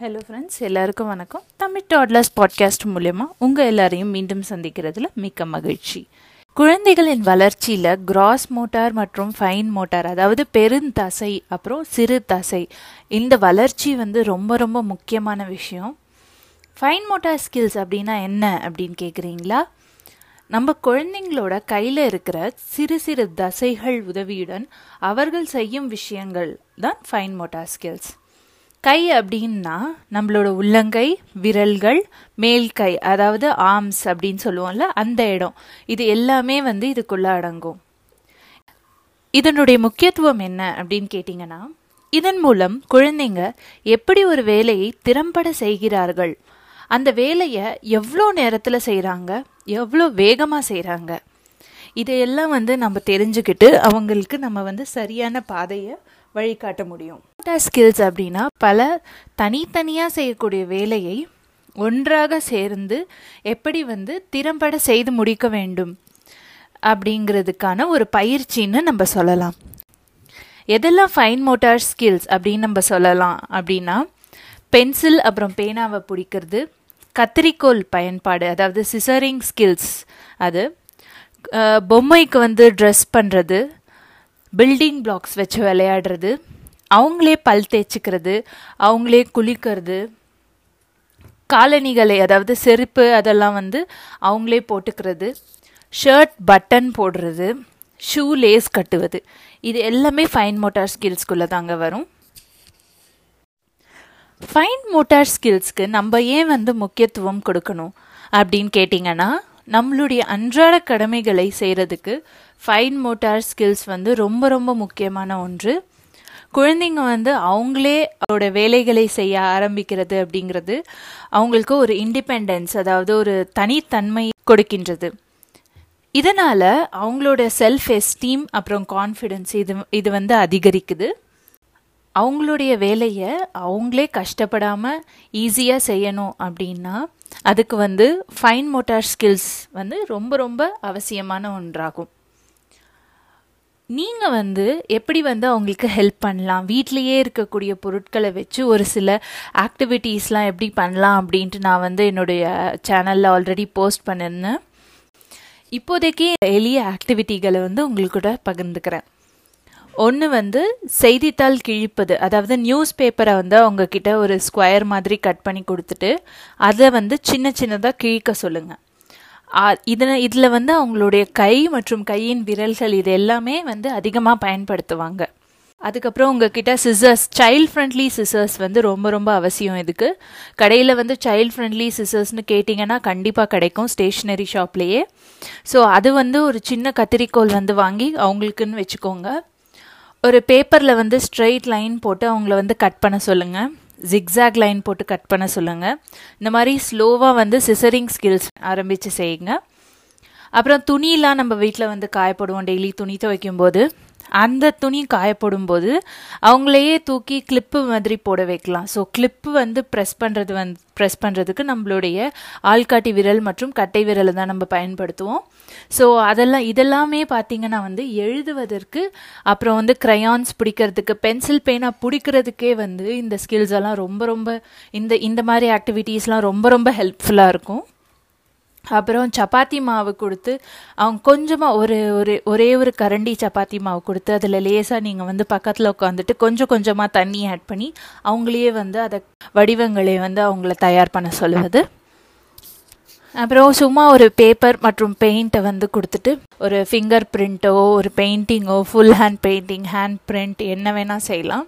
Hello friends எல்லாருக்கும் வணக்கம். Tamil toddlers podcast மூலயமா உங்கள் எல்லாரையும் மீண்டும் சந்திக்கிறதுல மிக்க மகிழ்ச்சி. குழந்தைகளின் வளர்ச்சியில் கிராஸ் மோட்டார் மற்றும் ஃபைன் மோட்டார் அதாவது பெருந்தசை அப்புறம் சிறு தசை இந்த வளர்ச்சி வந்து ரொம்ப ரொம்ப முக்கியமான விஷயம். ஃபைன் மோட்டார் ஸ்கில்ஸ் அப்படின்னா என்ன அப்படின்னு கேட்குறீங்களா நம்ம குழந்தைங்களோட கையில் இருக்கிற சிறு சிறு தசைகள் உதவியுடன் அவர்கள் செய்யும் விஷயங்கள் தான் ஃபைன் மோட்டார் ஸ்கில்ஸ் கை அப்படின்னா நம்மளோட உள்ளங்கை விரல்கள் மேல் கை அதாவது ஆர்ம்ஸ் அப்படின்னு சொல்லுவோம்ல அந்த இடம். இது எல்லாமே வந்து இதுக்குள்ள அடங்கும். இதனுடைய முக்கியத்துவம் என்ன அப்படின்னு கேட்டிங்கன்னா இதன் மூலம் குழந்தைங்க எப்படி ஒரு வேலையை திறம்பட செய்கிறார்கள்? அந்த வேலையை எவ்வளோ நேரத்தில் செய்கிறாங்க எவ்வளோ வேகமாக செய்கிறாங்க இதையெல்லாம் வந்து நம்ம தெரிஞ்சுக்கிட்டு அவங்களுக்கு நம்ம வந்து சரியான பாதையை வழிகாட்ட முடியும். ஸ்கில்ஸ் அப்படின்னா பல தனித்தனியாக செய்யக்கூடிய வேலையை ஒன்றாக சேர்ந்து எப்படி வந்து திறம்பட செய்து முடிக்க வேண்டும் அப்படிங்கிறதுக்கான ஒரு பயிற்சின்னு நம்ம சொல்லலாம். எதெல்லாம் ஃபைன் மோட்டார் ஸ்கில்ஸ் அப்படின்னு நம்ம சொல்லலாம் அப்படின்னா பென்சில் அப்புறம் பேனாவை பிடிக்கிறது கத்திரிக்கோல் பயன்பாடு அதாவது சிசரிங் ஸ்கில்ஸ் அது பொம்மைக்கு வந்து ட்ரெஸ் பண்ணுறது பில்டிங் பிளாக்ஸ் வச்சு விளையாடுறது அவங்களே பல் தேய்ச்சிக்கிறது அவங்களே குளிக்கிறது காலணிகளை அதாவது செருப்பு அதெல்லாம் வந்து அவங்களே போட்டுக்கிறது ஷர்ட் பட்டன் போடுறது ஷூ லேஸ் கட்டுவது. இது எல்லாமே ஃபைன் மோட்டார் ஸ்கில்ஸ்குள்ளே தாங்க வரும். ஃபைன் மோட்டார் ஸ்கில்ஸ்க்கு நம்ம ஏன் வந்து முக்கியத்துவம் கொடுக்கணும் அப்படின்னு கேட்டிங்கன்னா நம்மளுடைய அன்றாட கடமைகளை செய்கிறதுக்கு ஃபைன் மோட்டார் ஸ்கில்ஸ் வந்து ரொம்ப ரொம்ப முக்கியமான ஒன்று. குழந்தைங்க வந்து அவங்களே அவரோட வேலைகளை செய்ய ஆரம்பிக்கிறது அப்படிங்கிறது அவங்களுக்கு ஒரு இண்டிபெண்டன்ஸ் அதாவது ஒரு தனித்தன்மை கொடுக்கின்றது. இதனால் அவங்களோட செல்ஃப் எஸ்டீம் அப்புறம் கான்ஃபிடென்ஸ் இது இது வந்து அதிகரிக்குது. அவங்களுடைய வேலையை அவங்களே கஷ்டப்படாமல் ஈஸியாக செய்யணும் அப்படின்னா அதுக்கு வந்து ஃபைன் மோட்டார் ஸ்கில்ஸ் வந்து ரொம்ப ரொம்ப அவசியமான ஒன்றாகும். நீங்கள் வந்து எப்படி வந்து அவங்களுக்கு ஹெல்ப் பண்ணலாம்? வீட்லேயே இருக்கக்கூடிய பொருட்களை வச்சு ஒரு சில ஆக்டிவிட்டீஸ்லாம் எப்படி பண்ணலாம் அப்படின்ட்டு நான் வந்து என்னுடைய சேனலில் ஆல்ரெடி போஸ்ட் பண்ணியிருந்தேன் இப்போதைக்கு எளிய ஆக்டிவிட்டிகளை வந்து உங்களுக்கூட பகிர்ந்துக்கிறேன். ஒன்று வந்து செய்தித்தாள் கிழிப்பது. அதாவது நியூஸ் பேப்பரை வந்து அவங்கக்கிட்ட ஒரு ஸ்கொயர் மாதிரி கட் பண்ணி கொடுத்துட்டு அதை வந்து சின்ன சின்னதாக கிழிக்க சொல்லுங்கள் இதனை இதில் வந்து அவங்களுடைய கை மற்றும் கையின் விரல்கள் இது எல்லாமே வந்து அதிகமாக பயன்படுத்துவாங்க. அதுக்கப்புறம் உங்ககிட்ட சிசர்ஸ் சைல்ட் ஃப்ரெண்ட்லி சிசர்ஸ் வந்து ரொம்ப ரொம்ப அவசியம் இதுக்கு. கடையில் வந்து சைல்ட் ஃப்ரெண்ட்லி சிசர்ஸ்னு கேட்டிங்கன்னா கண்டிப்பாக கிடைக்கும் ஸ்டேஷ்னரி ஷாப்லேயே ஸோ அது வந்து ஒரு சின்ன கத்திரிக்கோல் வந்து வாங்கி அவங்களுக்குன்னு வச்சுக்கோங்க. ஒரு பேப்பரில் வந்து ஸ்ட்ரெயிட் லைன் போட்டு அவங்கள வந்து கட் பண்ண சொல்லுங்கள் ஜிக்ஸாக் லைன் போட்டு கட் பண்ண சொல்லுங்கள் இந்த மாதிரி ஸ்லோவாக வந்து சிசரிங் ஸ்கில்ஸ் ஆரம்பித்து செய்யுங்க. அப்புறம் துணியெலாம் நம்ம வீட்டில் வந்து காயப்படுவோம் டெய்லி துணி துவைக்கும் போது அந்த துணி காயப்படும் போது அவங்களையே தூக்கி கிளிப்பு மாதிரி போட வைக்கலாம். ஸோ கிளிப்பு வந்து ப்ரெஸ் பண்ணுறது வந்து ப்ரெஸ் பண்ணுறதுக்கு நம்மளுடைய ஆள்காட்டி விரல் மற்றும் கட்டை விரலை தான் நம்ம பயன்படுத்துவோம். ஸோ அதெல்லாம் இதெல்லாமே பார்த்திங்கன்னா வந்து எழுதுவதற்கு அப்புறம் வந்து க்ரையான்ஸ் பிடிக்கிறதுக்கு பென்சில் பெயினாக பிடிக்கிறதுக்கே வந்து இந்த ஸ்கில்ஸ் எல்லாம் ரொம்ப ரொம்ப இந்த இந்த மாதிரி ஆக்டிவிட்டீஸ்லாம் ரொம்ப ரொம்ப ஹெல்ப்ஃபுல்லாக இருக்கும். அப்புறம் சப்பாத்தி மாவு கொடுத்து அவங்க கொஞ்சமாக ஒரு ஒரு ஒரே ஒரு கரண்டி சப்பாத்தி மாவு கொடுத்து அதில் லேசாக நீங்கள் வந்து பக்கத்தில் உட்காந்துட்டு கொஞ்சம் கொஞ்சமாக தண்ணி ஆட் பண்ணி அவங்களையே வந்து அதை வடிவங்களை வந்து அவங்கள தயார் பண்ண சொல்லுவது. அப்புறம் சும்மா ஒரு பேப்பர் மற்றும் பெயிண்ட்டை வந்து கொடுத்துட்டு ஒரு ஃபிங்கர் பிரிண்ட்டோ ஒரு பெயிண்டிங்கோ full hand painting hand print என்ன வேணால் செய்யலாம்.